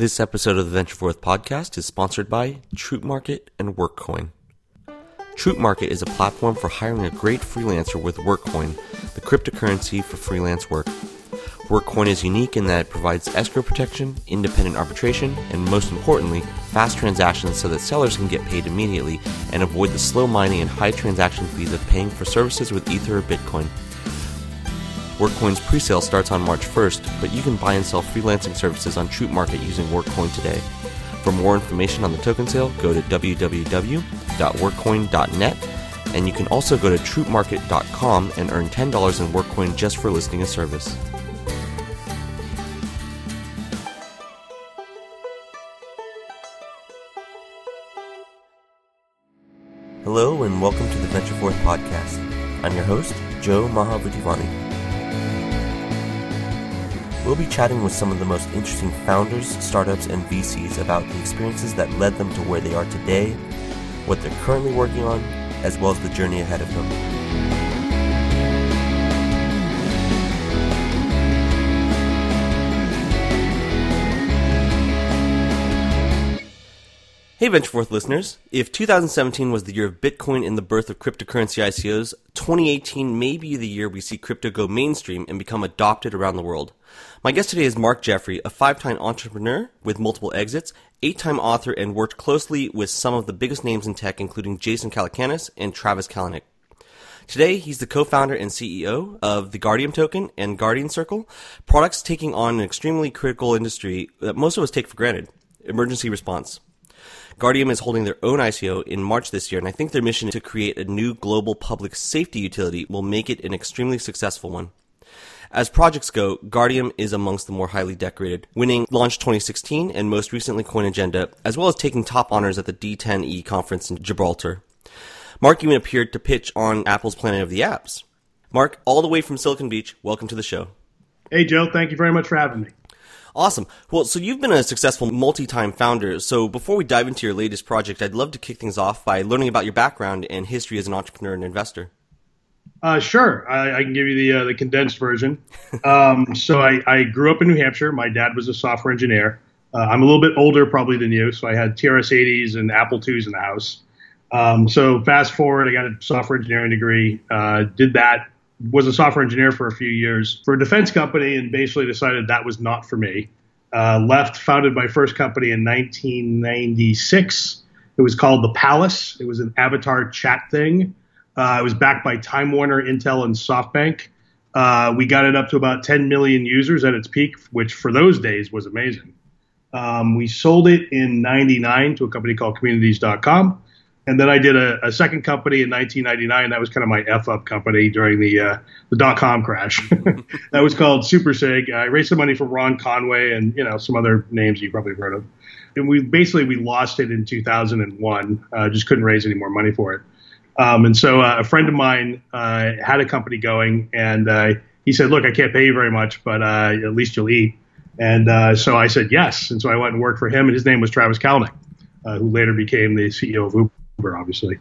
This episode of the Venture Forth podcast is sponsored by Troop Market and WorkCoin. Troop Market is a platform for hiring a great freelancer with WorkCoin, the cryptocurrency for freelance work. WorkCoin is unique in that it provides escrow protection, independent arbitration, and most importantly, fast transactions so that sellers can get paid immediately and avoid the slow mining and high transaction fees of paying for services with Ether or Bitcoin. WorkCoin's presale starts on March 1st, but you can buy and sell freelancing services on Troop Market using WorkCoin today. For more information on the token sale, go to www.workcoin.net, and you can also go to troopmarket.com and earn $10 in WorkCoin just for listing a service. Hello, and welcome to the Venture Forth podcast. I'm your host, Joe Mahavudivani. We'll be chatting with some of the most interesting founders, startups, and VCs about the experiences that led them to where they are today, what they're currently working on, as well as the journey ahead of them. Hey VentureForth listeners, if 2017 was the year of Bitcoin and the birth of cryptocurrency ICOs, 2018 may be the year we see crypto go mainstream and become adopted around the world. My guest today is Mark Jeffrey, a five-time entrepreneur with multiple exits, eight-time author, and worked closely with some of the biggest names in tech, including Jason Calacanis and Travis Kalanick. Today, he's the co-founder and CEO of the Guardium token and Guardian Circle, products taking on an extremely critical industry that most of us take for granted, emergency response. Guardium is holding their own ICO in March this year, and I think their mission to create a new global public safety utility will make it an extremely successful one. As projects go, Guardium is amongst the more highly decorated, winning Launch 2016 and most recently Coin Agenda, as well as taking top honors at the D10E conference in Gibraltar. Mark even appeared to pitch on Apple's Planet of the Apps. Mark, all the way from Silicon Beach, welcome to the show. Hey, Joe. Thank you very much for having me. Awesome. Well, so you've been a successful multi-time founder. So before we dive into your latest project, I'd love to kick things off by learning about your background and history as an entrepreneur and investor. Uh, sure, I, I, can give you the uh, the condensed version. Um, so I, I, grew up in New Hampshire. My dad was a software engineer. Uh, I'm a little bit older probably than you, so I had TRS-80s and Apple IIs in the house. Um, so fast forward, I got a software engineering degree. Uh, did that was a software engineer for a few years for a defense company and basically decided that was not for me. Uh, left, founded my first company in 1996. It was called The Palace. It was an avatar chat thing. Uh, it was backed by Time Warner, Intel, and SoftBank. Uh, we got it up to about 10 million users at its peak, which for those days was amazing. Um, we sold it in 99 to a company called communities.com. And then I did a, a, second company in 1999. That was kind of my F up company during the uh, the dot com crash. that was called SuperSig. I raised some money from Ron Conway and you know some other names you probably heard of. And we basically we lost it in 2001. Uh, just couldn't raise any more money for it. Um, and so uh, a friend of mine uh, had a company going, and uh, he said, "Look, I can't pay you very much, but uh, at least you'll eat." And so I said yes. And so I went and worked for him, and his name was Travis Kalanick, who later became the CEO of Uber obviously.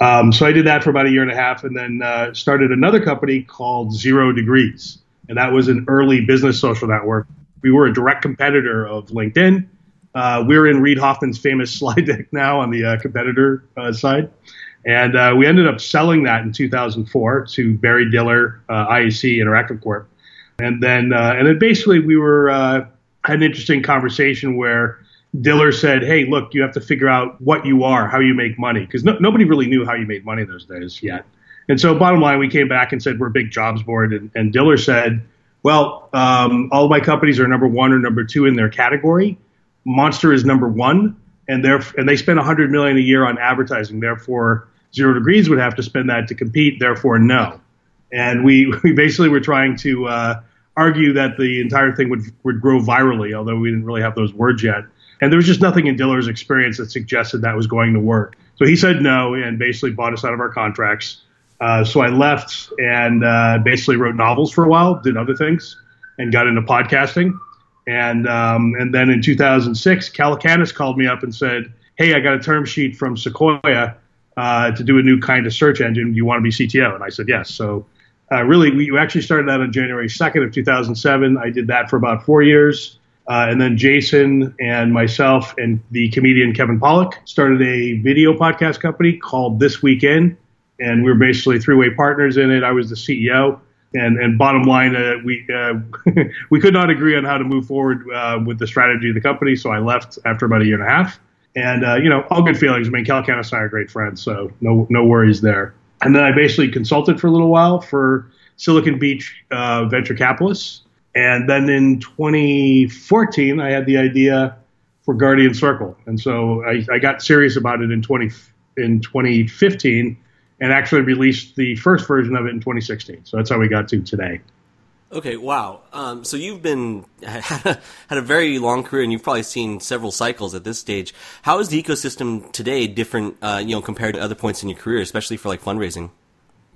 Um, so I did that for about a year and a half, and then uh, started another company called Zero Degrees, and that was an early business social network. We were a direct competitor of LinkedIn. Uh, we're in Reid Hoffman's famous slide deck now on the uh, competitor uh, side, and uh, we ended up selling that in 2004 to Barry Diller, uh, IAC Interactive Corp, and then and then basically we were had an interesting conversation where Diller said, "Hey, look, you have to figure out what you are, how you make money, because no, nobody really knew how you made money those days yet." And so, bottom line, we came back and said we're a big jobs board, and, and Diller said, "Well, um, all my companies are number one or number two in their category. Monster is number one, and and they spend 100 million a year on advertising. Therefore, Zero Degrees would have to spend that to compete. Therefore, no." And we we basically were trying to uh, argue that the entire thing would would grow virally, although we didn't really have those words yet. And there was just nothing in Diller's experience that suggested that was going to work. So he said no and basically bought us out of our contracts. Uh, so I left and uh, basically wrote novels for a while, did other things, and got into podcasting. And um, and then in 2006, Calacanis called me up and said, "Hey, I got a term sheet from Sequoia uh, to do a new kind of search engine. Do you want to be CTO?" And I said yes. So uh, really, we actually started that on January 2nd of 2007. I did that for about four years Uh, and then Jason and myself and the comedian Kevin Pollak started a video podcast company called This Week In, and we were basically three-way partners in it. I was the CEO, and and bottom line, uh, we uh, we could not agree on how to move forward uh, with the strategy of the company, so I left after about a year and a half. And uh, you know, all good feelings. I mean, Calacanis and I are great friends, so no no worries there. And then I basically consulted for a little while for Silicon Beach uh, venture capitalists and then in 2014, I had the idea for Guardian Circle, and so I, I got serious about it in 20 in 2015, and actually released the first version of it in 2016. So that's how we got to today. Okay, wow. Um, so you've been had a very long career, and you've probably seen several cycles at this stage. How is the ecosystem today different, uh, you know, compared to other points in your career, especially for like fundraising?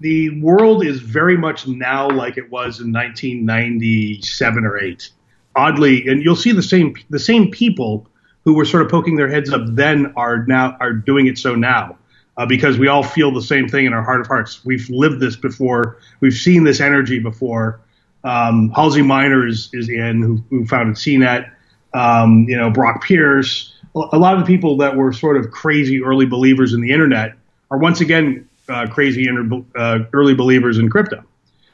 the world is very much now like it was in 1997 or 8 oddly and you'll see the same the same people who were sort of poking their heads up then are now are doing it so now uh, because we all feel the same thing in our heart of hearts we've lived this before we've seen this energy before um, Halsey Minor is, is in who, who founded CNET um, you know Brock Pierce a lot of the people that were sort of crazy early believers in the internet are once again uh, crazy inter- uh, early believers in crypto.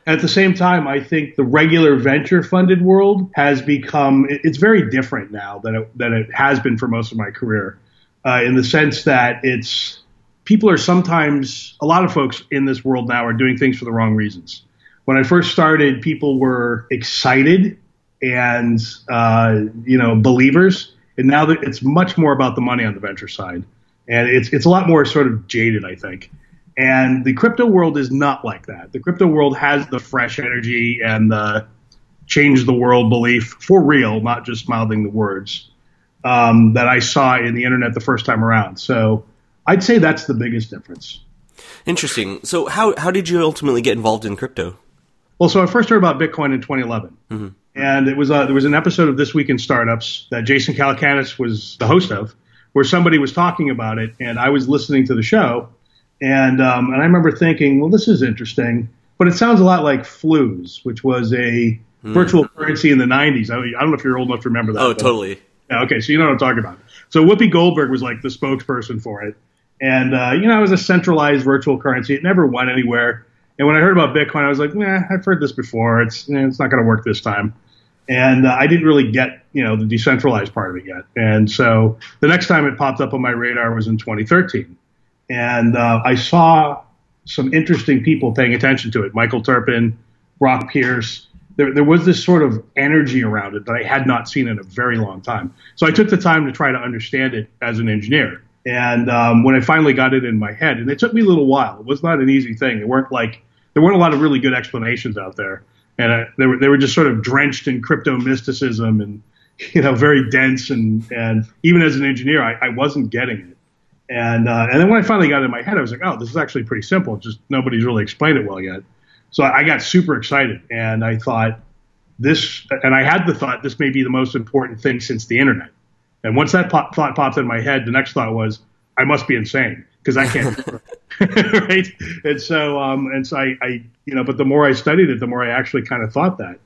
At the same time, I think the regular venture funded world has become, it's very different now than it, than it has been for most of my career, uh, in the sense that it's, people are sometimes, a lot of folks in this world now are doing things for the wrong reasons. When I first started, people were excited and, uh, you know, believers. And now that it's much more about the money on the venture side. And it's, it's a lot more sort of jaded, I think. And the crypto world is not like that. The crypto world has the fresh energy and the change the world belief for real, not just mouthing the words um, that I saw in the internet the first time around. So I'd say that's the biggest difference. Interesting. So how how did you ultimately get involved in crypto? Well, so I first heard about Bitcoin in 2011, mm-hmm. and it was uh, there was an episode of This Week in Startups that Jason Calacanis was the host of, where somebody was talking about it, and I was listening to the show and um, and I remember thinking, well, this is interesting, but it sounds a lot like Flooz, which was a mm. virtual currency in the '90s. I, I, don't know if you're old enough to remember that. Oh, totally. Yeah, okay, so you know what I'm talking about. So Whoopi Goldberg was like the spokesperson for it, and uh, you know, it was a centralized virtual currency. It never went anywhere. And when I heard about Bitcoin, I was like, nah, I've heard this before. It's it's not going to work this time. And uh, I didn't really get you know the decentralized part of it yet. And so the next time it popped up on my radar was in 2013 and uh, I saw some interesting people paying attention to it. Michael Terpin, Brock Pierce. There, there was this sort of energy around it that I had not seen in a very long time. So I took the time to try to understand it as an engineer. And um, when I finally got it in my head, and it took me a little while, it was not an easy thing. There weren't like there weren't a lot of really good explanations out there, and uh, they were they were just sort of drenched in crypto mysticism and you know very dense and and even as an engineer, I, I wasn't getting it. And uh, and then when I finally got it in my head, I was like, oh, this is actually pretty simple. Just nobody's really explained it well yet. So I got super excited, and I thought this, and I had the thought this may be the most important thing since the internet. And once that thought popped in my head, the next thought was, I must be insane because I can't. right? And so, um, and so I, I, you know, but the more I studied it, the more I actually kind of thought that.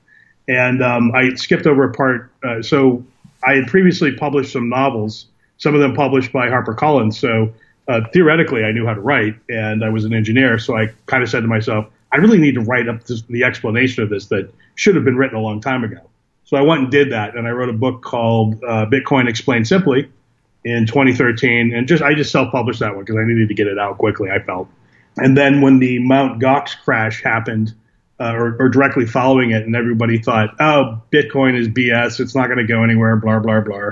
And um, I skipped over a part. Uh, so I had previously published some novels some of them published by HarperCollins. So uh, theoretically, I knew how to write, and I was an engineer. So I kind of said to myself, I really need to write up this, the explanation of this that should have been written a long time ago. So I went and did that, and I wrote a book called uh, Bitcoin Explained Simply in 2013, and just I just self-published that one because I needed to get it out quickly. I felt, and then when the Mount Gox crash happened, uh, or, or, directly following it, and everybody thought, oh, Bitcoin is BS. It's not going to go anywhere. Blah blah blah.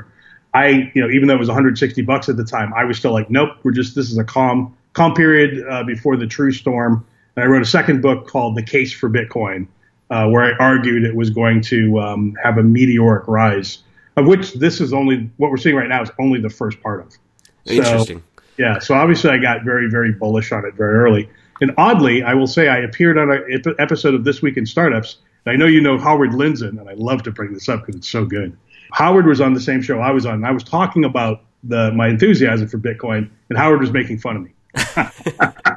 I, you know, even though it was 160 bucks at the time, I was still like, nope, we're just this is a calm calm period uh, before the true storm. And I wrote a second book called The Case for Bitcoin, uh, where I argued it was going to um, have a meteoric rise, of which this is only what we're seeing right now is only the first part of. Interesting. So, yeah, so obviously I got very very bullish on it very early. And oddly, I will say I appeared on an episode of This Week in Startups. And I know you know Howard Lindzen, and I love to bring this up because it's so good. Howard was on the same show I was on. And I was talking about the my enthusiasm for Bitcoin, and Howard was making fun of me.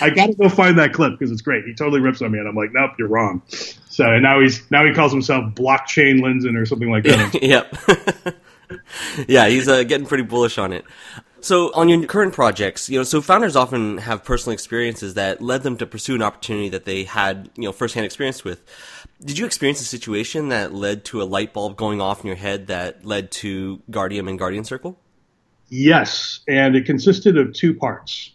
I got to go find that clip because it's great. He totally rips on me, and I'm like, nope, you're wrong. So and now he's now he calls himself blockchain Lindzen or something like that. yep. yeah, he's uh, getting pretty bullish on it. So on your current projects, you know, so founders often have personal experiences that led them to pursue an opportunity that they had, you know, firsthand experience with. Did you experience a situation that led to a light bulb going off in your head that led to Guardium and Guardian Circle? Yes, and it consisted of two parts,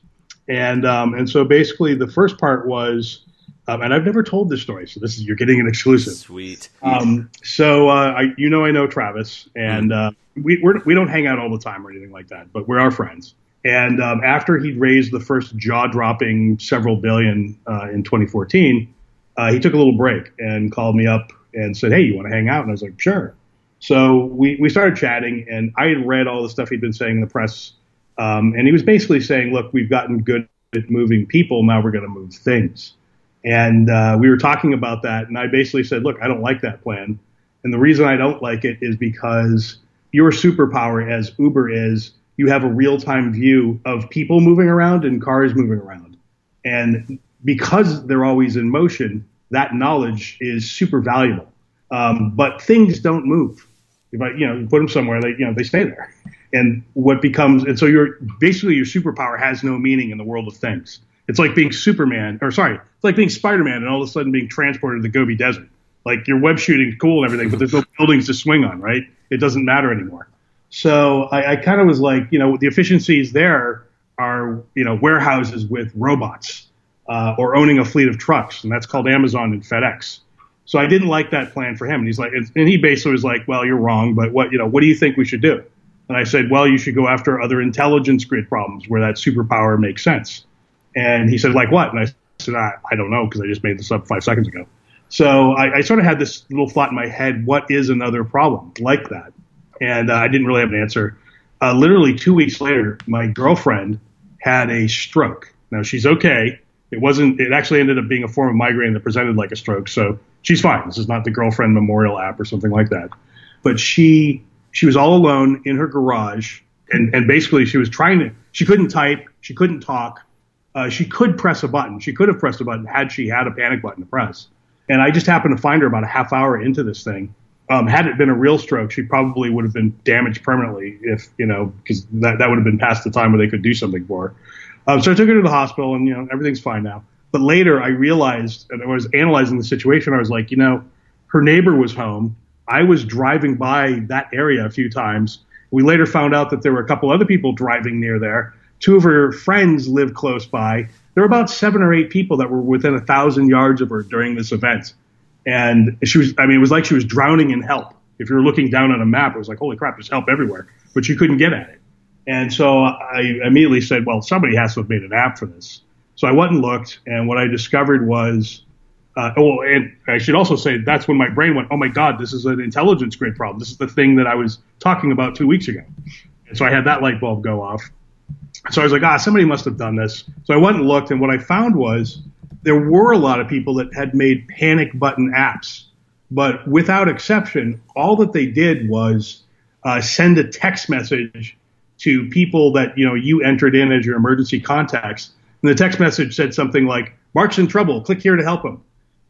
and um, and so basically the first part was, um, and I've never told this story, so this is you're getting an exclusive. Sweet. Um, so uh, I, you know, I know Travis, and uh, we we're, we do not hang out all the time or anything like that, but we're our friends. And um, after he'd raised the first jaw-dropping several billion uh, in 2014, uh, he took a little break and called me up and said, "Hey, you want to hang out?" And I was like, "Sure." So we, we started chatting, and I had read all the stuff he'd been saying in the press. Um, and he was basically saying, look, we've gotten good at moving people. Now we're going to move things. And uh, we were talking about that. And I basically said, look, I don't like that plan. And the reason I don't like it is because your superpower, as Uber is, you have a real time view of people moving around and cars moving around. And because they're always in motion, that knowledge is super valuable. Um, but things don't move. If I, you know, you put them somewhere, they, you know, they stay there. And what becomes, and so your basically your superpower has no meaning in the world of things. It's like being Superman, or sorry, it's like being Spider-Man, and all of a sudden being transported to the Gobi Desert. Like your web shooting cool and everything, but there's no buildings to swing on, right? It doesn't matter anymore. So I, I kind of was like, you know, the efficiencies there are, you know, warehouses with robots, uh, or owning a fleet of trucks, and that's called Amazon and FedEx. So I didn't like that plan for him. And he's like, and he basically was like, well, you're wrong, but what, you know, what do you think we should do? And I said, well, you should go after other intelligence grid problems where that superpower makes sense. And he said, like what? And I said, I, I don't know because I just made this up five seconds ago. So I, I, sort of had this little thought in my head, what is another problem like that? And uh, I didn't really have an answer. Uh, literally two weeks later, my girlfriend had a stroke. Now she's okay. It wasn't, it actually ended up being a form of migraine that presented like a stroke. So she's fine. This is not the girlfriend memorial app or something like that. But she she was all alone in her garage, and and basically she was trying to. She couldn't type. She couldn't talk. Uh, she could press a button. She could have pressed a button had she had a panic button to press. And I just happened to find her about a half hour into this thing. Um, had it been a real stroke, she probably would have been damaged permanently if, you know, because that, that would have been past the time where they could do something for her. Um, so I took her to the hospital and, you know, everything's fine now. But later I realized, and I was analyzing the situation, I was like, you know, her neighbor was home. I was driving by that area a few times. We later found out that there were a couple other people driving near there. Two of her friends lived close by. There were about seven or eight people that were within a thousand yards of her during this event. And she was, I mean, it was like she was drowning in help. If you were looking down on a map, it was like, holy crap, there's help everywhere. But you couldn't get at it. And so I immediately said, well, somebody has to have made an app for this. So I went and looked, and what I discovered was, uh, oh, and I should also say that's when my brain went, oh my God, this is an intelligence grid problem. This is the thing that I was talking about two weeks ago. And so I had that light bulb go off. So I was like, ah, somebody must have done this. So I went and looked, and what I found was there were a lot of people that had made panic button apps, but without exception, all that they did was uh, send a text message to people that you know you entered in as your emergency contacts and the text message said something like, Mark's in trouble. Click here to help him.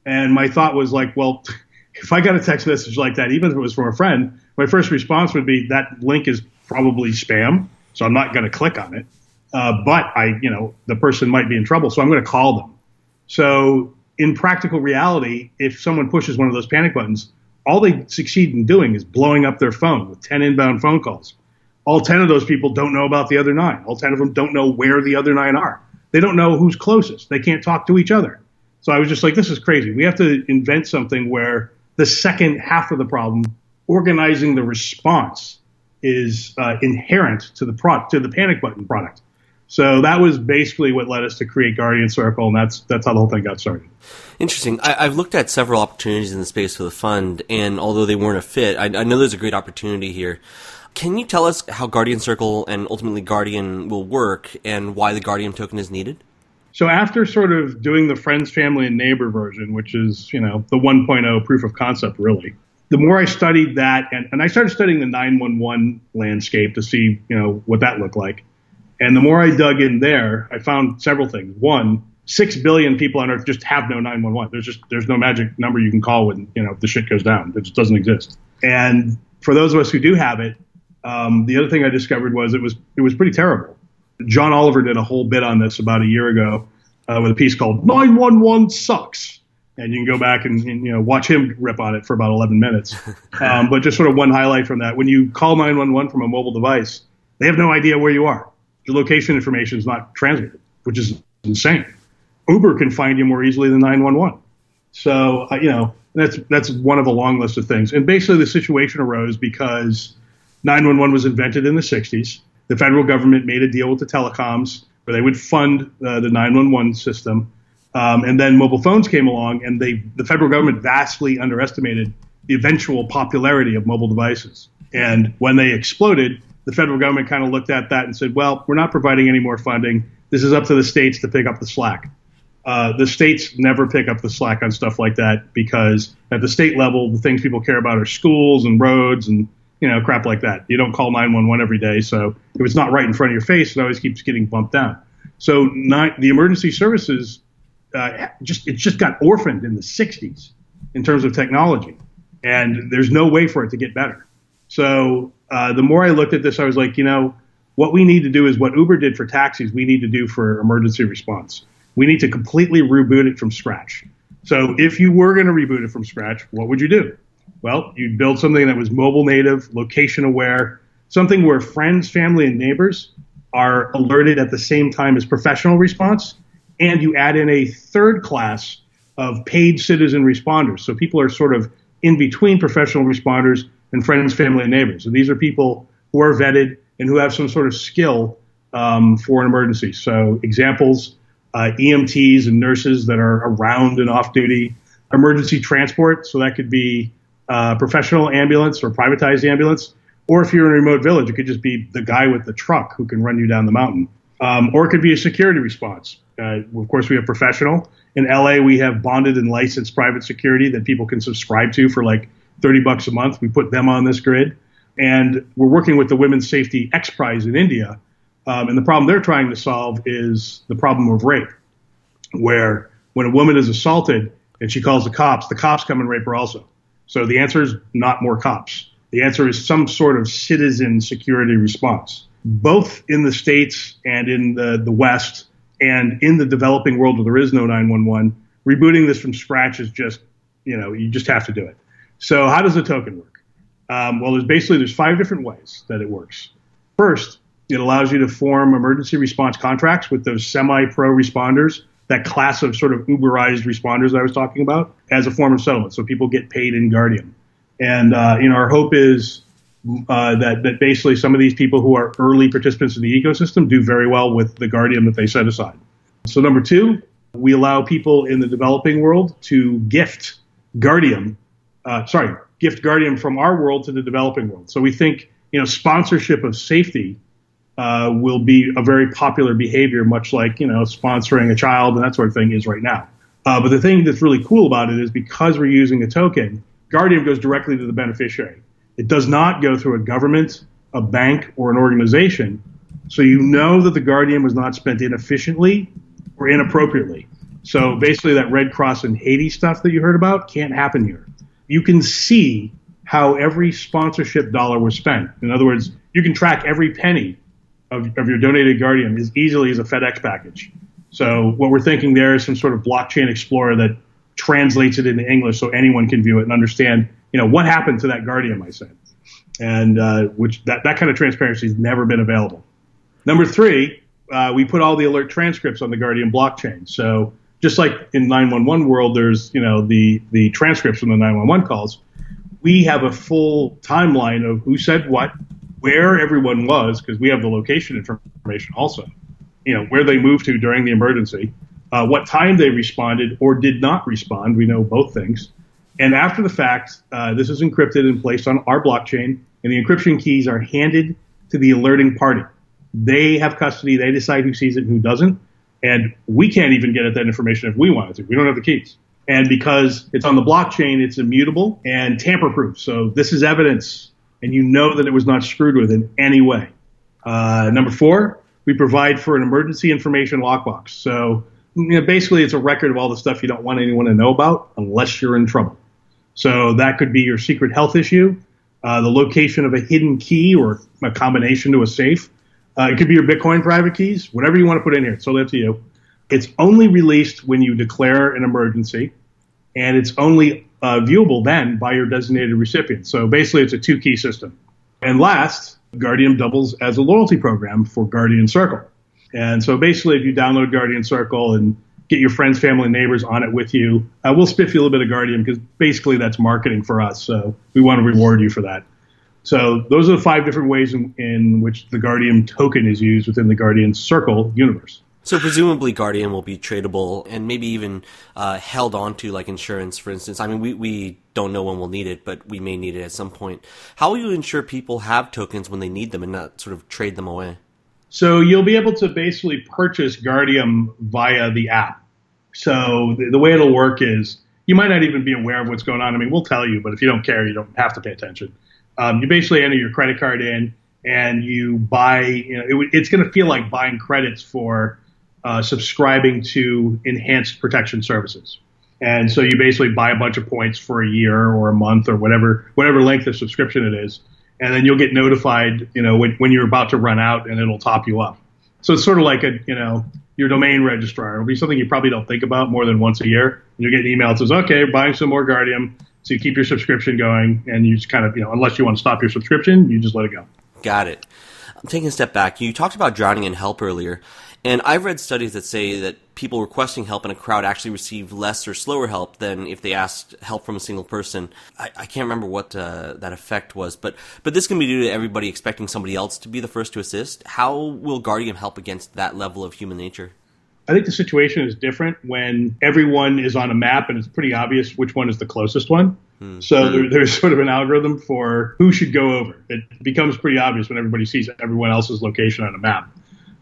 And my thought was like, well, if I got a text message like that, even if it was from a friend, my first response would be that link is probably spam. So I'm not going to click on it. Uh, but I, you know, the person might be in trouble. So I'm going to call them. So in practical reality, if someone pushes one of those panic buttons, all they succeed in doing is blowing up their phone with 10 inbound phone calls. All 10 of those people don't know about the other nine. All 10 of them don't know where the other nine are. They don't know who's closest. They can't talk to each other. So I was just like, this is crazy. We have to invent something where the second half of the problem, organizing the response, is uh, inherent to the product, to the panic button product. So that was basically what led us to create Guardian Circle, and that's that's how the whole thing got started. Interesting. I, have looked at several opportunities in the space for the fund, and although they weren't a fit, I, I know there's a great opportunity here. Can you tell us how Guardium Circle and ultimately Guardium will work and why the Guardian token is needed? So after sort of doing the friends, family, and neighbor version, which is, you know, the 1.0 proof of concept really, the more I studied that and, and I started studying the 911 landscape to see, you know, what that looked like. And the more I dug in there, I found several things. One, six billion people on Earth just have no 911. There's just there's no magic number you can call when you know the shit goes down. It just doesn't exist. And for those of us who do have it, um, the other thing I discovered was it was it was pretty terrible. John Oliver did a whole bit on this about a year ago uh, with a piece called 911 sucks. And you can go back and, and, you know watch him rip on it for about 11 minutes. Um, but just sort of one highlight from that: when you call 911 from a mobile device, they have no idea where you are. Your location information is not transmitted, which is insane. Uber can find you more easily than 911. So uh, you know that's that's one of a long list of things. And basically, the situation arose because 911 was invented in the 60s. The federal government made a deal with the telecoms where they would fund uh, the 911 system. Um, and then mobile phones came along, and they the federal government vastly underestimated the eventual popularity of mobile devices. And when they exploded, the federal government kind of looked at that and said, "Well, we're not providing any more funding. This is up to the states to pick up the slack." Uh, the states never pick up the slack on stuff like that because at the state level, the things people care about are schools and roads and you know, crap like that. You don't call 911 every day. So if it's not right in front of your face, it always keeps getting bumped down. So not, the emergency services, uh, just, it just got orphaned in the 60s in terms of technology. And there's no way for it to get better. So uh, the more I looked at this, I was like, you know, what we need to do is what Uber did for taxis, we need to do for emergency response. We need to completely reboot it from scratch. So if you were going to reboot it from scratch, what would you do? Well, you'd build something that was mobile native, location aware, something where friends, family, and neighbors are alerted at the same time as professional response. And you add in a third class of paid citizen responders. So people are sort of in between professional responders and friends, family, and neighbors. And these are people who are vetted and who have some sort of skill um, for an emergency. So examples, uh, EMTs and nurses that are around and off duty, emergency transport. So that could be uh, professional ambulance or privatized ambulance, or if you're in a remote village, it could just be the guy with the truck who can run you down the mountain. Um, or it could be a security response. Uh, of course, we have professional. In LA, we have bonded and licensed private security that people can subscribe to for like 30 bucks a month. We put them on this grid. And we're working with the Women's Safety X Prize in India. Um, and the problem they're trying to solve is the problem of rape, where when a woman is assaulted and she calls the cops, the cops come and rape her also. So the answer is not more cops. The answer is some sort of citizen security response, both in the States and in the, the West and in the developing world where there is no 911. Rebooting this from scratch is just, you know, you just have to do it. So how does the token work? Um, well, there's basically there's five different ways that it works. First, it allows you to form emergency response contracts with those semi-pro responders that class of sort of Uberized responders I was talking about as a form of settlement. So people get paid in Guardium, And, uh, you know, our hope is uh, that, that basically some of these people who are early participants in the ecosystem do very well with the Guardium that they set aside. So number two, we allow people in the developing world to gift Guardium, uh, sorry, gift Guardium from our world to the developing world. So we think, you know, sponsorship of safety uh, will be a very popular behavior, much like you know sponsoring a child and that sort of thing is right now. Uh, but the thing that's really cool about it is because we're using a token, Guardium goes directly to the beneficiary. It does not go through a government, a bank, or an organization. So you know that the Guardium was not spent inefficiently or inappropriately. So basically, that Red Cross and Haiti stuff that you heard about can't happen here. You can see how every sponsorship dollar was spent. In other words, you can track every penny of, of your donated Guardium as easily as a FedEx package. So what we're thinking there is some sort of blockchain explorer that translates it into English so anyone can view it and understand, you know, what happened to that Guardium I sent. And uh, which that, that kind of transparency has never been available. Number three, uh, we put all the alert transcripts on the Guardium blockchain. So just like in 911 world, there's you know the the transcripts from the 911 calls. We have a full timeline of who said what, where everyone was, because we have the location information also, you know, where they moved to during the emergency, uh, what time they responded or did not respond. We know both things. And after the fact, uh, this is encrypted and placed on our blockchain, and the encryption keys are handed to the alerting party. They have custody. They decide who sees it and who doesn't. And we can't even get at that information if we wanted to. We don't have the keys. And because it's on the blockchain, it's immutable and tamper proof. So this is evidence and you know that it was not screwed with in any way. Uh, number four, we provide for an emergency information lockbox. So you know, basically it's a record of all the stuff you don't want anyone to know about unless you're in trouble. So that could be your secret health issue, uh, the location of a hidden key or a combination to a safe. Uh, it could be your Bitcoin private keys, whatever you want to put in here. It's totally up to you. It's only released when you declare an emergency, and it's only uh, viewable then by your designated recipient. So basically, it's a two key system. And last, Guardium doubles as a loyalty program for Guardian Circle. And so basically, if you download Guardian Circle and get your friends, family, neighbors on it with you, uh, we'll spiff you a little bit of Guardium because basically that's marketing for us. So we want to reward you for that. So those are the five different ways in, in which the Guardium token is used within the Guardian Circle universe. So presumably Guardium will be tradable and maybe even uh, held onto like insurance, for instance. I mean, we, we don't know when we'll need it, but we may need it at some point. How will you ensure people have tokens when they need them and not sort of trade them away? So you'll be able to basically purchase Guardium via the app. So the, the way it'll work is you might not even be aware of what's going on. I mean, we'll tell you, but if you don't care, you don't have to pay attention. Um, you basically enter your credit card in and you buy, you know, it, it's going to feel like buying credits for uh, subscribing to enhanced protection services. And so you basically buy a bunch of points for a year or a month or whatever whatever length of subscription it is, and then you'll get notified, you know, when, when you're about to run out, and it'll top you up. So it's sort of like a, you know, your domain registrar. It'll be something you probably don't think about more than once a year. You'll get an email that says, "Okay, buying some more Guardium." So you keep your subscription going, and you just kind of, you know, unless you want to stop your subscription, you just let it go. Got it. I'm taking a step back. You talked about drowning in help earlier. And I've read studies that say that people requesting help in a crowd actually receive less or slower help than if they asked help from a single person. I, I can't remember what uh, that effect was, but but this can be due to everybody expecting somebody else to be the first to assist. How will Guardian help against that level of human nature? I think the situation is different when everyone is on a map and it's pretty obvious which one is the closest one. Hmm. So there, there's sort of an algorithm for who should go over. It becomes pretty obvious when everybody sees everyone else's location on a map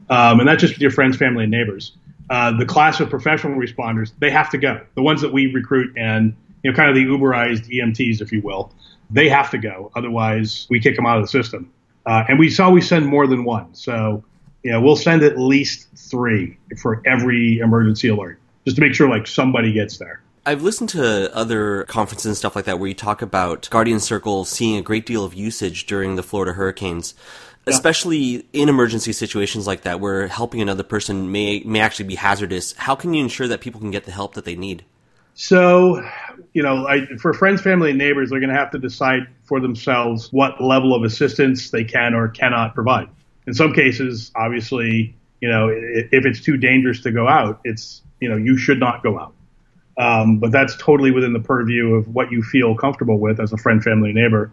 um, and that's just with your friends, family, and neighbors. Uh, the class of professional responders, they have to go. The ones that we recruit and you know, kind of the Uberized EMTs, if you will, they have to go. Otherwise, we kick them out of the system. Uh, and we saw we send more than one. So, you know, we'll send at least three for every emergency alert, just to make sure like somebody gets there. I've listened to other conferences and stuff like that where you talk about Guardian Circle seeing a great deal of usage during the Florida hurricanes especially in emergency situations like that where helping another person may may actually be hazardous how can you ensure that people can get the help that they need? So you know I, for friends family and neighbors they're going to have to decide for themselves what level of assistance they can or cannot provide. In some cases obviously you know if it's too dangerous to go out it's you know you should not go out. Um, but that's totally within the purview of what you feel comfortable with as a friend family neighbor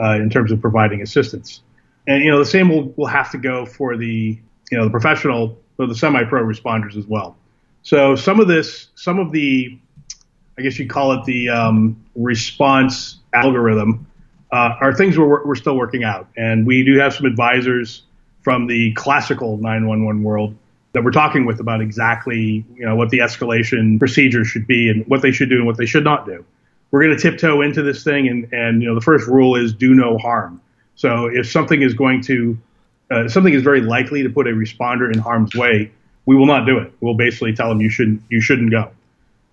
uh, in terms of providing assistance and you know the same will, will have to go for the you know the professional or the semi-pro responders as well. So some of this, some of the, I guess you call it the um, response algorithm, uh, are things we're, we're still working out, and we do have some advisors from the classical 911 world that we're talking with about exactly you know what the escalation procedures should be and what they should do and what they should not do. We're going to tiptoe into this thing, and and you know the first rule is do no harm. So if something is going to, uh, something is very likely to put a responder in harm's way, we will not do it. We'll basically tell them you shouldn't, you shouldn't go.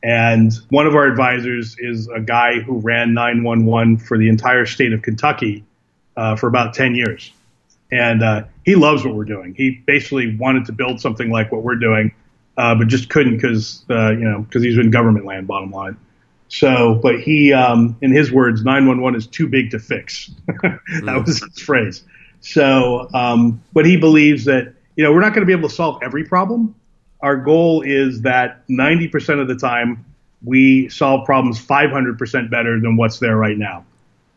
And one of our advisors is a guy who ran 911 for the entire state of Kentucky uh, for about 10 years. And uh, he loves what we're doing. He basically wanted to build something like what we're doing, uh, but just couldn't because uh, you know because he's in government land. Bottom line. So, but he, um, in his words, 911 is too big to fix. that was his phrase. So, um, but he believes that, you know, we're not going to be able to solve every problem. Our goal is that 90% of the time we solve problems 500% better than what's there right now.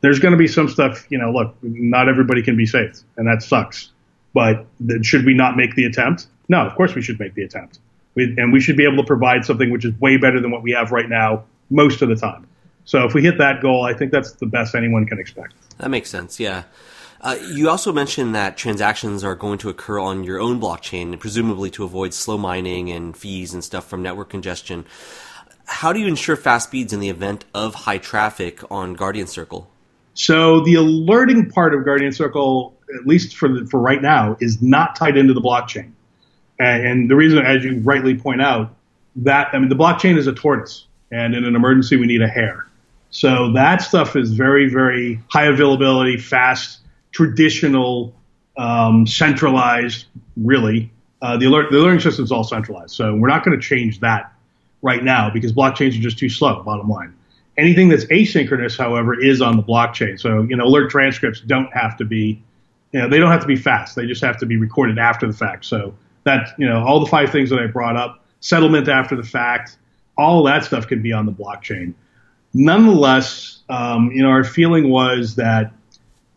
There's going to be some stuff, you know, look, not everybody can be saved, and that sucks. But should we not make the attempt? No, of course we should make the attempt. We, and we should be able to provide something which is way better than what we have right now most of the time. So if we hit that goal, I think that's the best anyone can expect. That makes sense. Yeah. Uh, you also mentioned that transactions are going to occur on your own blockchain, presumably to avoid slow mining and fees and stuff from network congestion. How do you ensure fast speeds in the event of high traffic on Guardian Circle? So the alerting part of Guardian Circle, at least for the, for right now, is not tied into the blockchain. And the reason, as you rightly point out, that I mean the blockchain is a tortoise, and in an emergency we need a hare. So that stuff is very very high availability, fast, traditional, um, centralized. Really, uh, the alert the alerting system is all centralized. So we're not going to change that right now because blockchains are just too slow. Bottom line. Anything that's asynchronous, however, is on the blockchain. So you know alert transcripts don't have to be you know, they don't have to be fast. They just have to be recorded after the fact. So that, you know, all the five things that I brought up, settlement after the fact, all that stuff can be on the blockchain. Nonetheless, um, you know, our feeling was that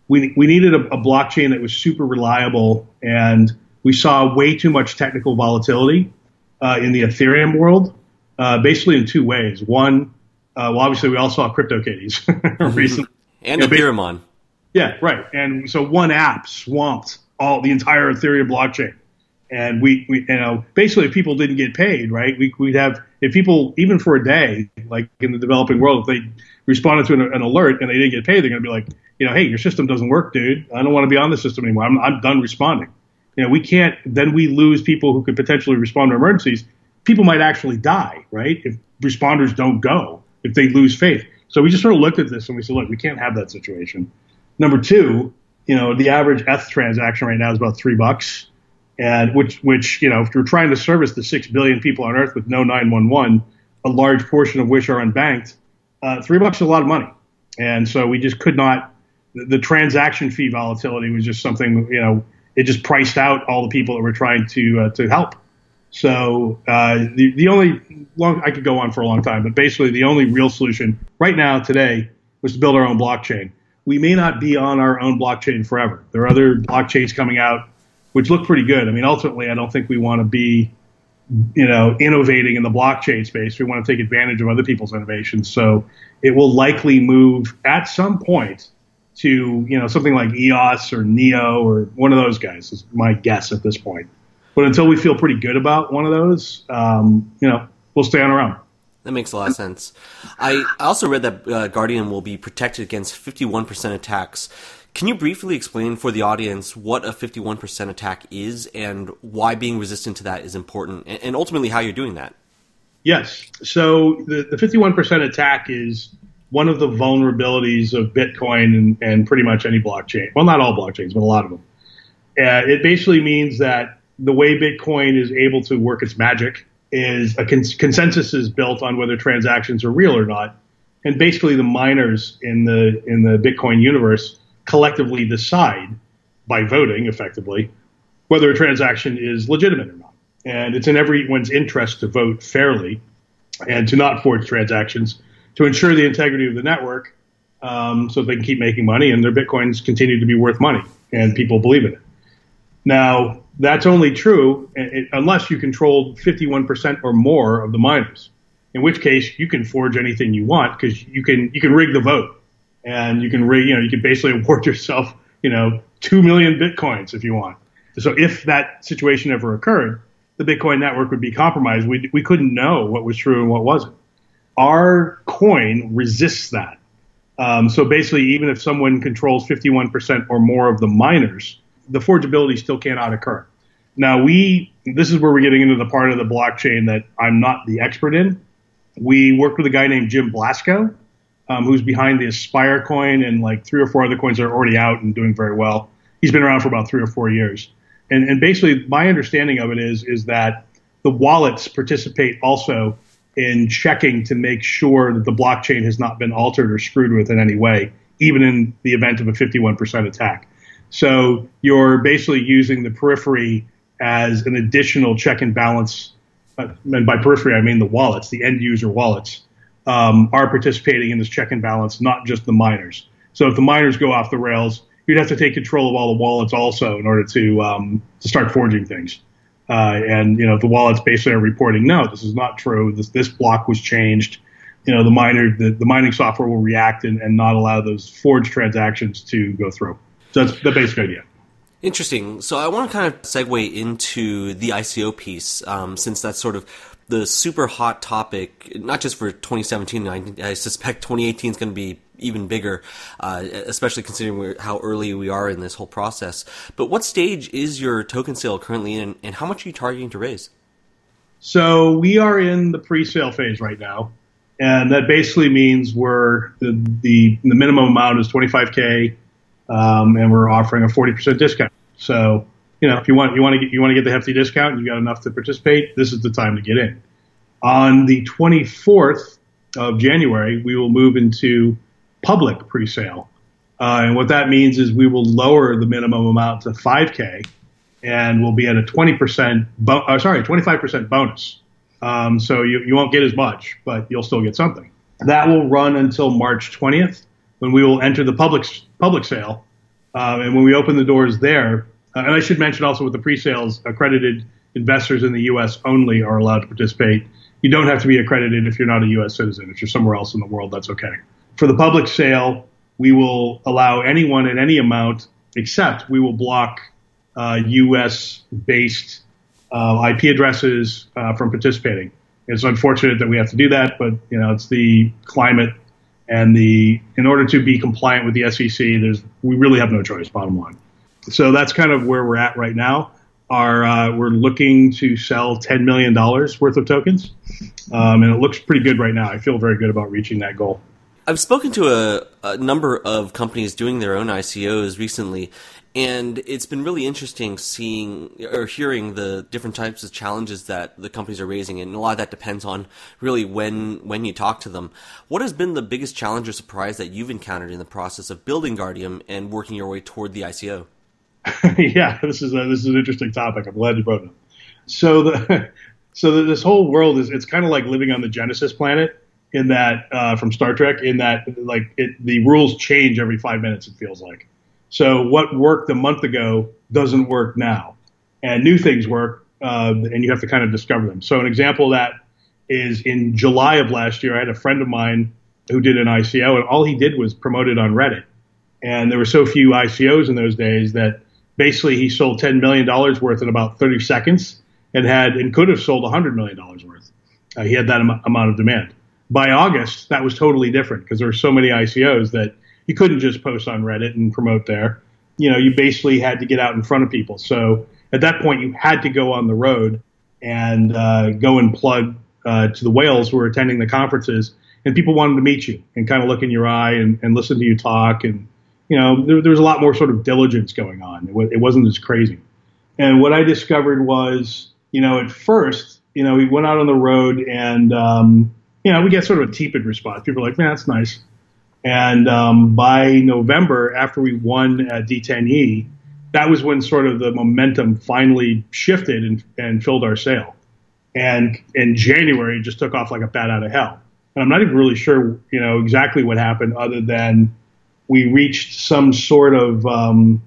we, we needed a, a blockchain that was super reliable and we saw way too much technical volatility uh, in the Ethereum world, uh, basically in two ways. One, uh, well, obviously we all saw CryptoKitties recently. And you know, Ethereum. Yeah, right. And so one app swamped all the entire Ethereum blockchain. And we, we you know, basically if people didn't get paid, right, we, we'd have, if people, even for a day, like in the developing world, if they responded to an, an alert and they didn't get paid, they're going to be like, you know, hey, your system doesn't work, dude. I don't want to be on the system anymore. I'm, I'm done responding. You know, we can't, then we lose people who could potentially respond to emergencies. People might actually die, right? If responders don't go, if they lose faith. So we just sort of looked at this and we said, look, we can't have that situation. Number two, you know, the average ETH transaction right now is about three bucks, and which which you know, if you're trying to service the six billion people on Earth with no 911, a large portion of which are unbanked, uh, three bucks is a lot of money, and so we just could not. The, the transaction fee volatility was just something you know, it just priced out all the people that were trying to uh, to help. So uh, the the only long I could go on for a long time, but basically the only real solution right now today was to build our own blockchain we may not be on our own blockchain forever. There are other blockchains coming out which look pretty good. I mean, ultimately, I don't think we want to be, you know, innovating in the blockchain space. We want to take advantage of other people's innovations. So it will likely move at some point to, you know, something like EOS or Neo or one of those guys is my guess at this point. But until we feel pretty good about one of those, um, you know, we'll stay on our own. That makes a lot of sense. I also read that uh, Guardium will be protected against 51% attacks. Can you briefly explain for the audience what a 51% attack is and why being resistant to that is important, and ultimately how you're doing that? Yes. So the, the 51% attack is one of the vulnerabilities of Bitcoin and, and pretty much any blockchain. Well, not all blockchains, but a lot of them. Uh, it basically means that the way Bitcoin is able to work its magic is a cons- consensus is built on whether transactions are real or not, and basically the miners in the in the Bitcoin universe collectively decide by voting effectively whether a transaction is legitimate or not. And it's in everyone's interest to vote fairly and to not forge transactions to ensure the integrity of the network um, so they can keep making money and their bitcoins continue to be worth money and people believe in it. Now, that's only true unless you control 51% or more of the miners, in which case you can forge anything you want because you can you can rig the vote and you can rig you know you can basically award yourself you know two million bitcoins if you want. So if that situation ever occurred, the Bitcoin network would be compromised. We we couldn't know what was true and what wasn't. Our coin resists that. Um, so basically, even if someone controls 51% or more of the miners, the forgeability still cannot occur. Now we, this is where we're getting into the part of the blockchain that I'm not the expert in. We worked with a guy named Jim Blasko, um, who's behind the Aspire coin and like three or four other coins that are already out and doing very well. He's been around for about three or four years. And, and basically my understanding of it is, is that the wallets participate also in checking to make sure that the blockchain has not been altered or screwed with in any way, even in the event of a 51% attack. So you're basically using the periphery as an additional check and balance. Uh, and by periphery, I mean the wallets, the end user wallets, um, are participating in this check and balance, not just the miners. So if the miners go off the rails, you'd have to take control of all the wallets also in order to um, to start forging things. Uh, and you know the wallets basically are reporting, no, this is not true. This this block was changed. You know the miner the, the mining software will react and, and not allow those forged transactions to go through. So that's the basic idea. Interesting. So I want to kind of segue into the ICO piece, um, since that's sort of the super hot topic, not just for 2017. I, I suspect 2018 is going to be even bigger, uh, especially considering how early we are in this whole process. But what stage is your token sale currently in, and how much are you targeting to raise? So we are in the pre-sale phase right now, and that basically means we're the the, the minimum amount is 25k, um, and we're offering a 40% discount. So you know if you want you want to get you want to get the hefty discount, and you got enough to participate. This is the time to get in. On the 24th of January, we will move into public pre-sale, uh, and what that means is we will lower the minimum amount to 5k and we'll be at a 20% bo- uh, sorry 25% bonus um, so you, you won't get as much but you'll still get something that will run until march 20th when we will enter the public public sale uh, and when we open the doors there and i should mention also with the pre-sales accredited investors in the us only are allowed to participate you don't have to be accredited if you're not a us citizen if you're somewhere else in the world that's okay for the public sale we will allow anyone at any amount except we will block uh, U.S. based uh, IP addresses uh, from participating. It's unfortunate that we have to do that, but you know it's the climate and the in order to be compliant with the SEC, there's we really have no choice. Bottom line. So that's kind of where we're at right now. Our uh, we're looking to sell ten million dollars worth of tokens, um, and it looks pretty good right now. I feel very good about reaching that goal. I've spoken to a, a, number of companies doing their own ICOs recently, and it's been really interesting seeing or hearing the different types of challenges that the companies are raising, and a lot of that depends on really when when you talk to them. What has been the biggest challenge or surprise that you've encountered in the process of building Guardium and working your way toward the ICO? yeah, this is a, this is an interesting topic. I'm glad you brought it up. So the so the, this whole world is it's kind of like living on the Genesis planet in that uh, from Star Trek in that like it, the rules change every five minutes. It feels like. So what worked a month ago doesn't work now, and new things work, uh, and you have to kind of discover them. So an example of that is in July of last year, I had a friend of mine who did an ICO, and all he did was promote it on Reddit. And there were so few ICOs in those days that basically he sold $10 million worth in about 30 seconds and had and could have sold $100 million worth. Uh, he had that am- amount of demand by August, that was totally different because there were so many ICOs that you couldn't just post on Reddit and promote there. You know, you basically had to get out in front of people. So at that point, you had to go on the road and uh, go and plug uh, to the whales who were attending the conferences. And people wanted to meet you and kind of look in your eye and, and listen to you talk. And, you know, there, there was a lot more sort of diligence going on. It, w- it wasn't as crazy. And what I discovered was, you know, at first, you know, we went out on the road and, um, you know, we get sort of a tepid response. People are like, man, that's nice. And um, by November, after we won at D10E, that was when sort of the momentum finally shifted and, and filled our sale. And in January, it just took off like a bat out of hell. And I'm not even really sure, you know, exactly what happened, other than we reached some sort of, um,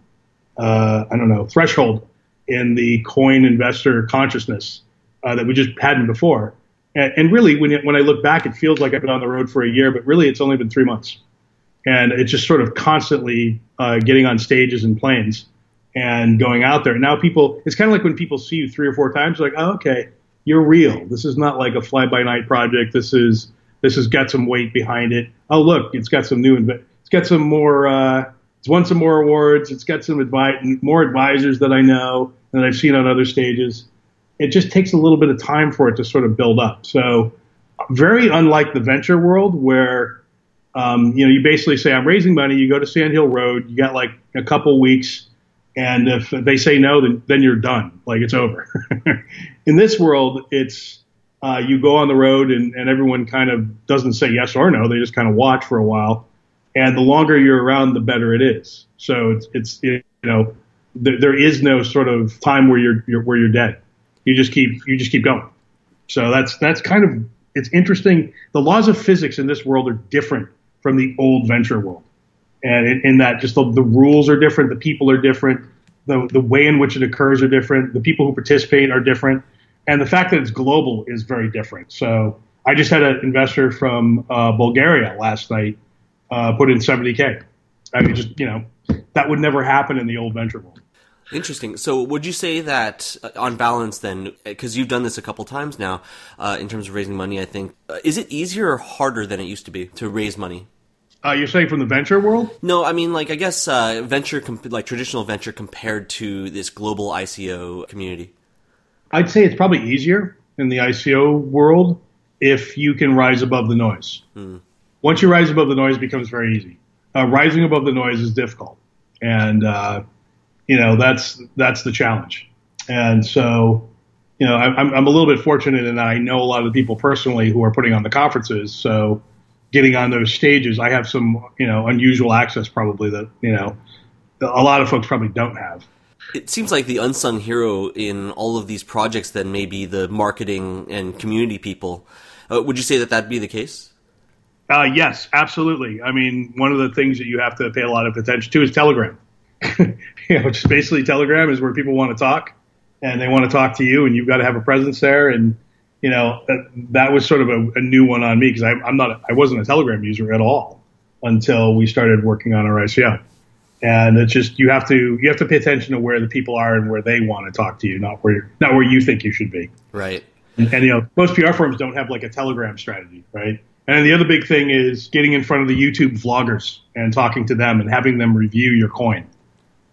uh, I don't know, threshold in the coin investor consciousness uh, that we just hadn't before. And, and really, when, when I look back, it feels like I've been on the road for a year, but really, it's only been three months. And it's just sort of constantly uh, getting on stages and planes and going out there. Now, people, it's kind of like when people see you three or four times, like, oh, okay, you're real. This is not like a fly by night project. This is this has got some weight behind it. Oh, look, it's got some new, it's got some more, uh, it's won some more awards. It's got some more advisors that I know that I've seen on other stages it just takes a little bit of time for it to sort of build up. So very unlike the venture world where um, you know you basically say I'm raising money, you go to Sand Hill Road, you got like a couple weeks, and if they say no, then then you're done, like it's over. In this world, it's uh, you go on the road and, and everyone kind of doesn't say yes or no, they just kind of watch for a while, and the longer you're around, the better it is. So it's it's you know there, there is no sort of time where you're, you're where you're dead you just keep you just keep going. So that's that's kind of it's interesting. The laws of physics in this world are different from the old venture world, and in, in that just the, the, rules are different, the people are different, the the way in which it occurs are different, the people who participate are different, and the fact that it's global is very different. So I just had an investor from uh, Bulgaria last night uh, put in 70k. I mean, just you know, that would never happen in the old venture world. Interesting. So, would you say that, uh, on balance, then, because you've done this a couple times now, uh, in terms of raising money, I think, uh, is it easier or harder than it used to be to raise money? Uh, you're saying from the venture world? No, I mean, like, I guess uh, venture, comp- like traditional venture compared to this global ICO community. I'd say it's probably easier in the ICO world if you can rise above the noise. Mm. Once you rise above the noise, it becomes very easy. Uh, rising above the noise is difficult, and uh, you know that's that's the challenge. And so, you know, I'm, I'm a little bit fortunate in that I know a lot of the people personally who are putting on the conferences. So, getting on those stages, I have some you know unusual access probably that you know a lot of folks probably don't have. It seems like the unsung hero in all of these projects then may be the marketing and community people. Uh, would you say that that'd be the case? Uh, yes, absolutely. I mean, one of the things that you have to pay a lot of attention to is Telegram. you know, just basically Telegram is where people want to talk, and they want to talk to you, and you've got to have a presence there. And you know, that, that was sort of a, a new one on me because I'm not, a, I wasn't a Telegram user at all until we started working on our ICO and it's just you have to you have to pay attention to where the people are and where they want to talk to you, not where not where you think you should be. Right. And, and, you know, most PR firms don't have like a Telegram strategy, right? And the other big thing is getting in front of the YouTube vloggers and talking to them and having them review your coin.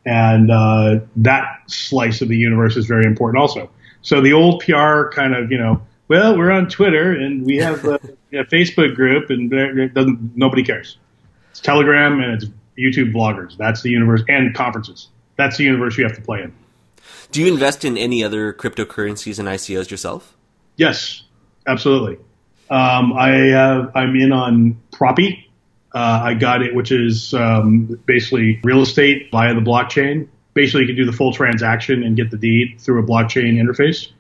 And uh, that slice of the universe is very important also. So the old PR kind of, you know, well, we're on Twitter and we have a, a Facebook group and doesn't nobody cares. It's Telegram and it's YouTube vloggers. That's the universe and conferences. That's the universe you have to play in. Do you invest in any other cryptocurrencies and ICOs yourself? Yes, absolutely. Um, I uh, I'm in on Propy. Uh, I got it, which is um, basically real estate via the blockchain. Basically, you can do the full transaction and get the deed through a blockchain interface.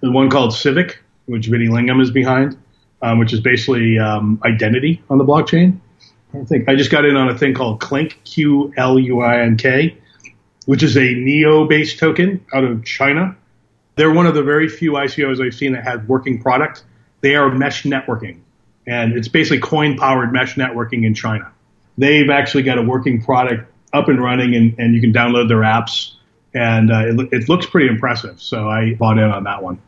The one called Civic, which Vinny Lingham is behind, um, which is basically um, identity on the blockchain. I think I just got in on a thing called Qlink, Q L U I N K, which is a NEO based token out of China. They're one of the very few ICOs I've seen that has working product. They are mesh networking, and it's basically coin powered mesh networking in China. They've actually got a working product up and running, and, and you can download their apps, and uh, it, it looks pretty impressive. So I bought in on that one.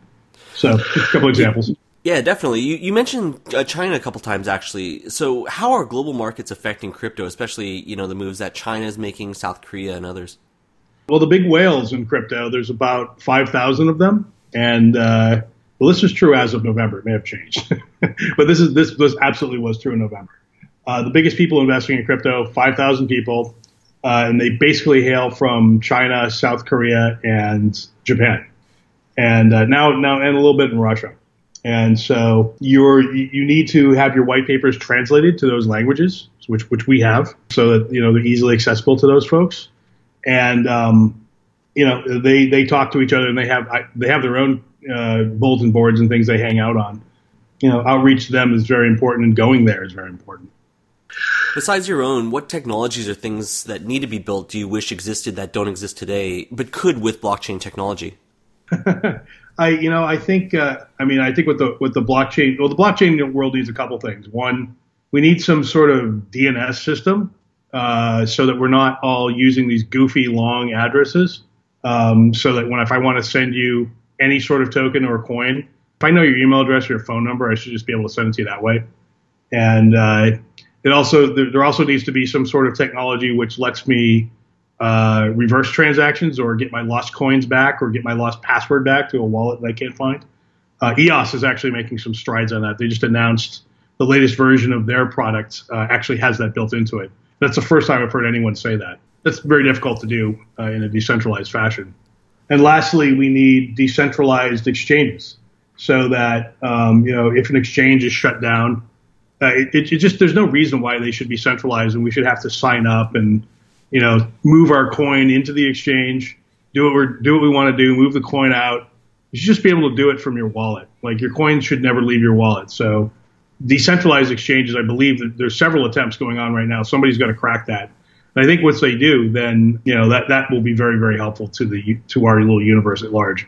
So just a couple examples. Yeah, definitely. You, you mentioned uh, China a couple times, actually. So, how are global markets affecting crypto, especially you know the moves that China is making, South Korea, and others? Well, the big whales in crypto, there's about five thousand of them, and uh, well, this is true as of November. It may have changed, but this is this this absolutely was true in November. Uh, the biggest people investing in crypto, five thousand people, uh, and they basically hail from China, South Korea, and Japan, and uh, now now and a little bit in Russia. And so you're, you need to have your white papers translated to those languages, which, which we have, so that, you know, they're easily accessible to those folks. And, um, you know, they, they talk to each other and they have, they have their own, uh, bulletin boards and things they hang out on. You know, outreach to them is very important and going there is very important. Besides your own, what technologies or things that need to be built do you wish existed that don't exist today, but could with blockchain technology? I, you know, I think, uh, I mean, I think with the with the blockchain, well, the blockchain world needs a couple things. One, we need some sort of DNS system uh, so that we're not all using these goofy long addresses. Um, so that when if I want to send you any sort of token or coin, if I know your email address or your phone number, I should just be able to send it to you that way. And uh, it also there, also needs to be some sort of technology which lets me uh, reverse transactions or get my lost coins back or get my lost password back to a wallet that I can't find. Uh, EOS is actually making some strides on that. They just announced the latest version of their product uh, actually has that built into it. That's the first time I've heard anyone say that. That's very difficult to do uh, in a decentralized fashion. And lastly, we need decentralized exchanges so that um, you know if an exchange is shut down, uh, it, it, just there's no reason why they should be centralized and we should have to sign up and you know, move our coin into the exchange, do what we do what we want to do, move the coin out. You should just be able to do it from your wallet. Like your coins should never leave your wallet. So decentralized exchanges, I believe that there's several attempts going on right now. Somebody's got to crack that. I think once they do, then you know that that will be very very helpful to the to our little universe at large.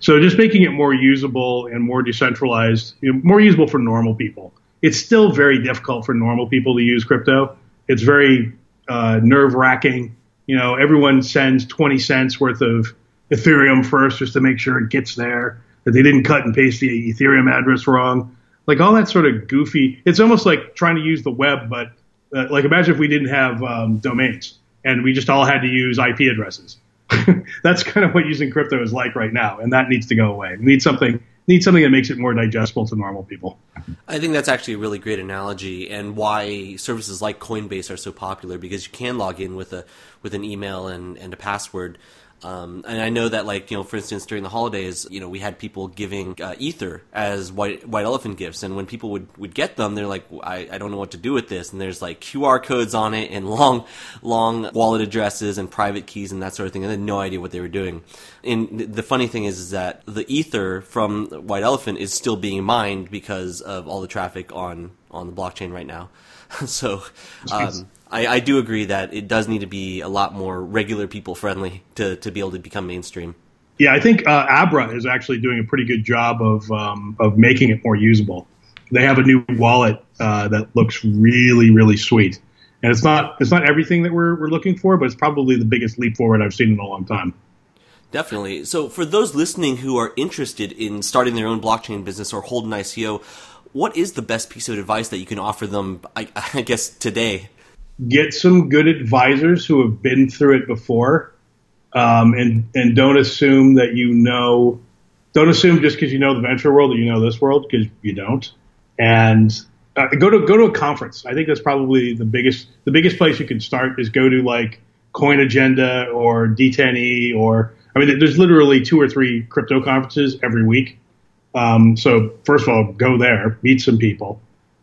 So just making it more usable and more decentralized, you know, more usable for normal people. It's still very difficult for normal people to use crypto. It's very uh, nerve wracking. You know, everyone sends 20 cents worth of Ethereum first just to make sure it gets there, that they didn't cut and paste the Ethereum address wrong. Like all that sort of goofy. It's almost like trying to use the web, but uh, like imagine if we didn't have um, domains and we just all had to use IP addresses. That's kind of what using crypto is like right now, and that needs to go away. We need something need something that makes it more digestible to normal people. I think that's actually a really great analogy, and why services like Coinbase are so popular because you can log in with a with an email and, and a password. Um, and I know that, like you know, for instance, during the holidays, you know, we had people giving uh, ether as white white elephant gifts, and when people would, would get them, they're like, I, I don't know what to do with this, and there's like QR codes on it and long long wallet addresses and private keys and that sort of thing, and I had no idea what they were doing. And the funny thing is, is that the ether from White Elephant is still being mined because of all the traffic on on the blockchain right now. so. Um, I, I do agree that it does need to be a lot more regular people friendly to, to be able to become mainstream. Yeah, I think uh, Abra is actually doing a pretty good job of um, of making it more usable. They have a new wallet uh, that looks really, really sweet, and it's not it's not everything that we're we're looking for, but it's probably the biggest leap forward I've seen in a long time. Definitely. So, for those listening who are interested in starting their own blockchain business or hold an ICO, what is the best piece of advice that you can offer them? I, I guess today get some good advisors who have been through it before, um, and and don't assume that you know. Don't assume just because you know the venture world that you know this world because you don't. And uh, go to go to a conference. I think that's probably the biggest the biggest place you can start is go to like Coin Agenda or D10E or I mean there's literally two or three crypto conferences every week. Um, so first of all, go there, meet some people.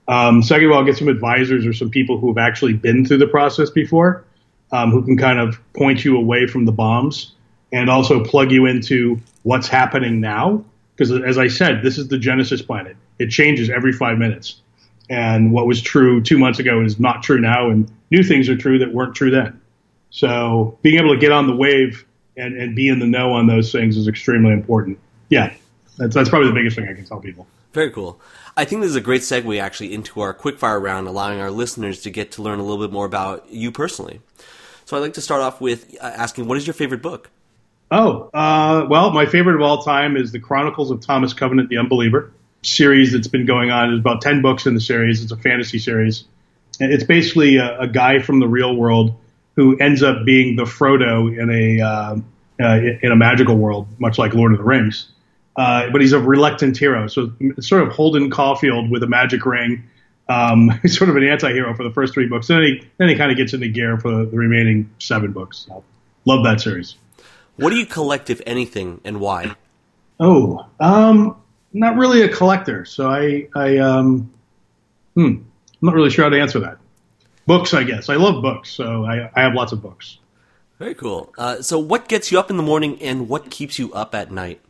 Um, second of all, get some advisors or some people who have actually been through the process before, um, who can kind of point you away from the bombs and also plug you into what's happening now. Because as I said, this is the Genesis planet. It changes every five minutes. And what was true two months ago is not true now, and new things are true that weren't true then. So being able to get on the wave and, and be in the know on those things is extremely important. Yeah, that's, that's probably the biggest thing I can tell people. Very cool. I think this is a great segue actually into our quickfire round, allowing our listeners to get to learn a little bit more about you personally. So I'd like to start off with uh, asking, what is your favorite book? Oh, uh, well, my favorite of all time is The Chronicles of Thomas Covenant the Unbeliever series that's been going on. There's about 10 books in the series. It's a fantasy series. It's basically a, a guy from the real world who ends up being the Frodo in a, uh, uh, in a magical world, much like Lord of the Rings. Uh, but he's a reluctant hero. So sort of Holden Caulfield with a magic ring. Um, he's sort of an anti-hero for the first three books. Then he then he kind of gets into gear for the remaining seven books. So, love that series. What do you collect, if anything, and why? Oh, um, not really a collector. So I, I, um, hmm, I'm not really sure how to answer that. Books, I guess. I love books, so I, I have lots of books. Very cool. Uh, so, what gets you up in the morning, and what keeps you up at night?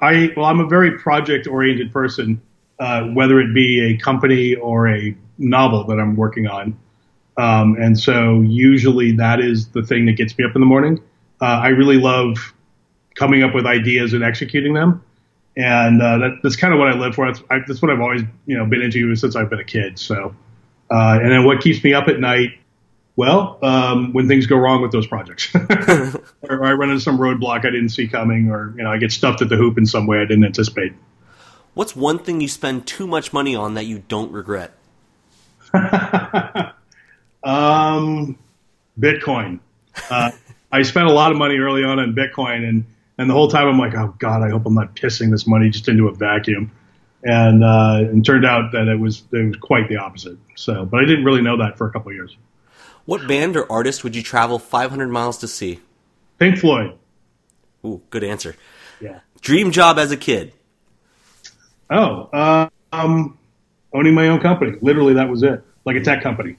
I well, I'm a very project oriented person, uh, whether it be a company or a novel that I'm working on. Um, and so usually that is the thing that gets me up in the morning. Uh, I really love coming up with ideas and executing them. And uh, that, that's kind of what I live for. That's, I, that's, what I've always, you know, been into since I've been a kid. So, uh, and then what keeps me up at night well, um, when things go wrong with those projects, or I run into some roadblock I didn't see coming, or you know I get stuffed at the hoop in some way I didn't anticipate. What's one thing you spend too much money on that you don't regret? um, Bitcoin. Uh, I spent a lot of money early on on Bitcoin, and and the whole time I'm like, oh God, I hope I'm not pissing this money just into a vacuum. And uh, and turned out that it was it was quite the opposite. So, but I didn't really know that for a couple of years. What band or artist would you travel 500 miles to see? Pink Floyd. Ooh, good answer. Yeah. Dream job as a kid. Oh, uh, um, owning my own company. Literally, that was it. Like a tech company.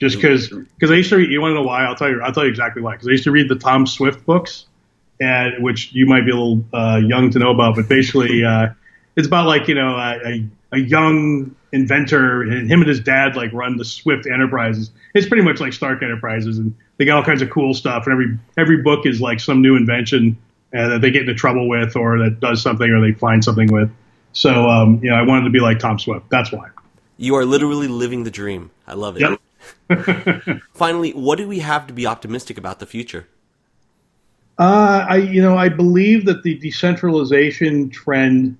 Just because, because I used to. Read, you want to know why? I'll tell you. I'll tell you exactly why. Because I used to read the Tom Swift books, and which you might be a little uh, young to know about, but basically, uh, it's about like you know a, a young inventor and him and his dad like run the Swift Enterprises. It's pretty much like Stark Enterprises, and they got all kinds of cool stuff. And every every book is like some new invention uh, that they get into trouble with, or that does something, or they find something with. So um, you know, I wanted to be like Tom Swift. That's why. You are literally living the dream. I love it. Yep. Finally, what do we have to be optimistic about the future? Uh, I you know I believe that the decentralization trend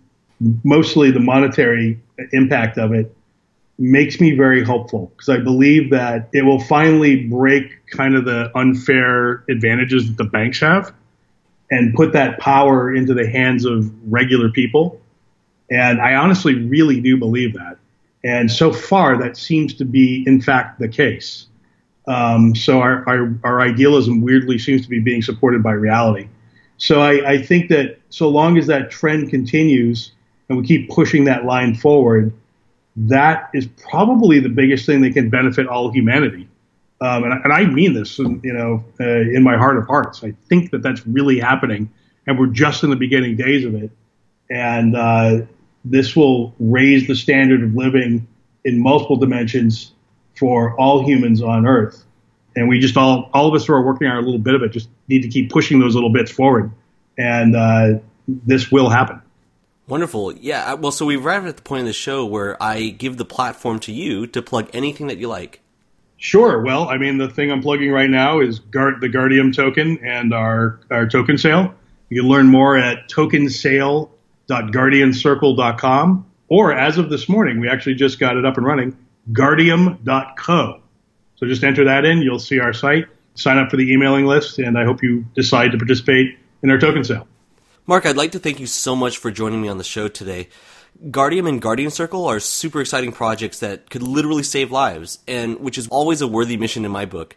mostly the monetary impact of it makes me very hopeful because I believe that it will finally break kind of the unfair advantages that the banks have and put that power into the hands of regular people. And I honestly really do believe that. And so far, that seems to be, in fact, the case. Um, so our, our, our, idealism weirdly seems to be being supported by reality. So I, I, think that so long as that trend continues and we keep pushing that line forward, that is probably the biggest thing that can benefit all humanity. Um, and, and, I mean this, you know, uh, in my heart of hearts. I think that that's really happening, and we're just in the beginning days of it. And uh, this will raise the standard of living in multiple dimensions for all humans on Earth. And we just all, all of us who are working on a little bit of it, just need to keep pushing those little bits forward. And uh, this will happen. Wonderful. Yeah. Well, so we've arrived at the point of the show where I give the platform to you to plug anything that you like. Sure. Well, I mean, the thing I'm plugging right now is Guard, the Guardium token and our, our token sale. You can learn more at tokensale.guardiancircle.com. Or as of this morning, we actually just got it up and running, guardium.co. So just enter that in. You'll see our site. Sign up for the emailing list, and I hope you decide to participate in our token sale. Mark, I'd like to thank you so much for joining me on the show today. Guardium and Guardian Circle are super exciting projects that could literally save lives, and which is always a worthy mission in my book.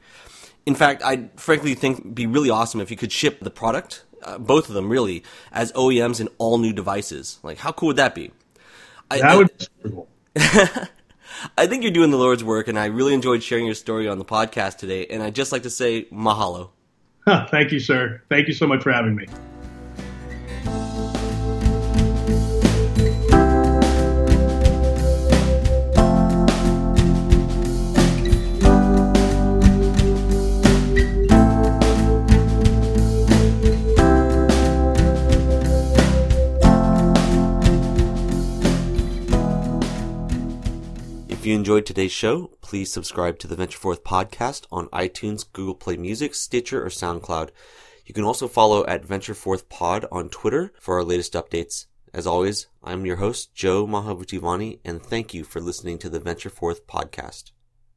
In fact, I frankly think it'd be really awesome if you could ship the product, uh, both of them really, as OEMs in all new devices. Like, how cool would that be? That I, would be cool. I think you're doing the Lord's work, and I really enjoyed sharing your story on the podcast today. And I'd just like to say mahalo. Thank you, sir. Thank you so much for having me. You enjoyed today's show, please subscribe to the Venture Forth podcast on iTunes, Google Play Music, Stitcher, or SoundCloud. You can also follow at Venture Forth Pod on Twitter for our latest updates. As always, I'm your host, Joe Mahabutivani, and thank you for listening to the Venture Forth podcast.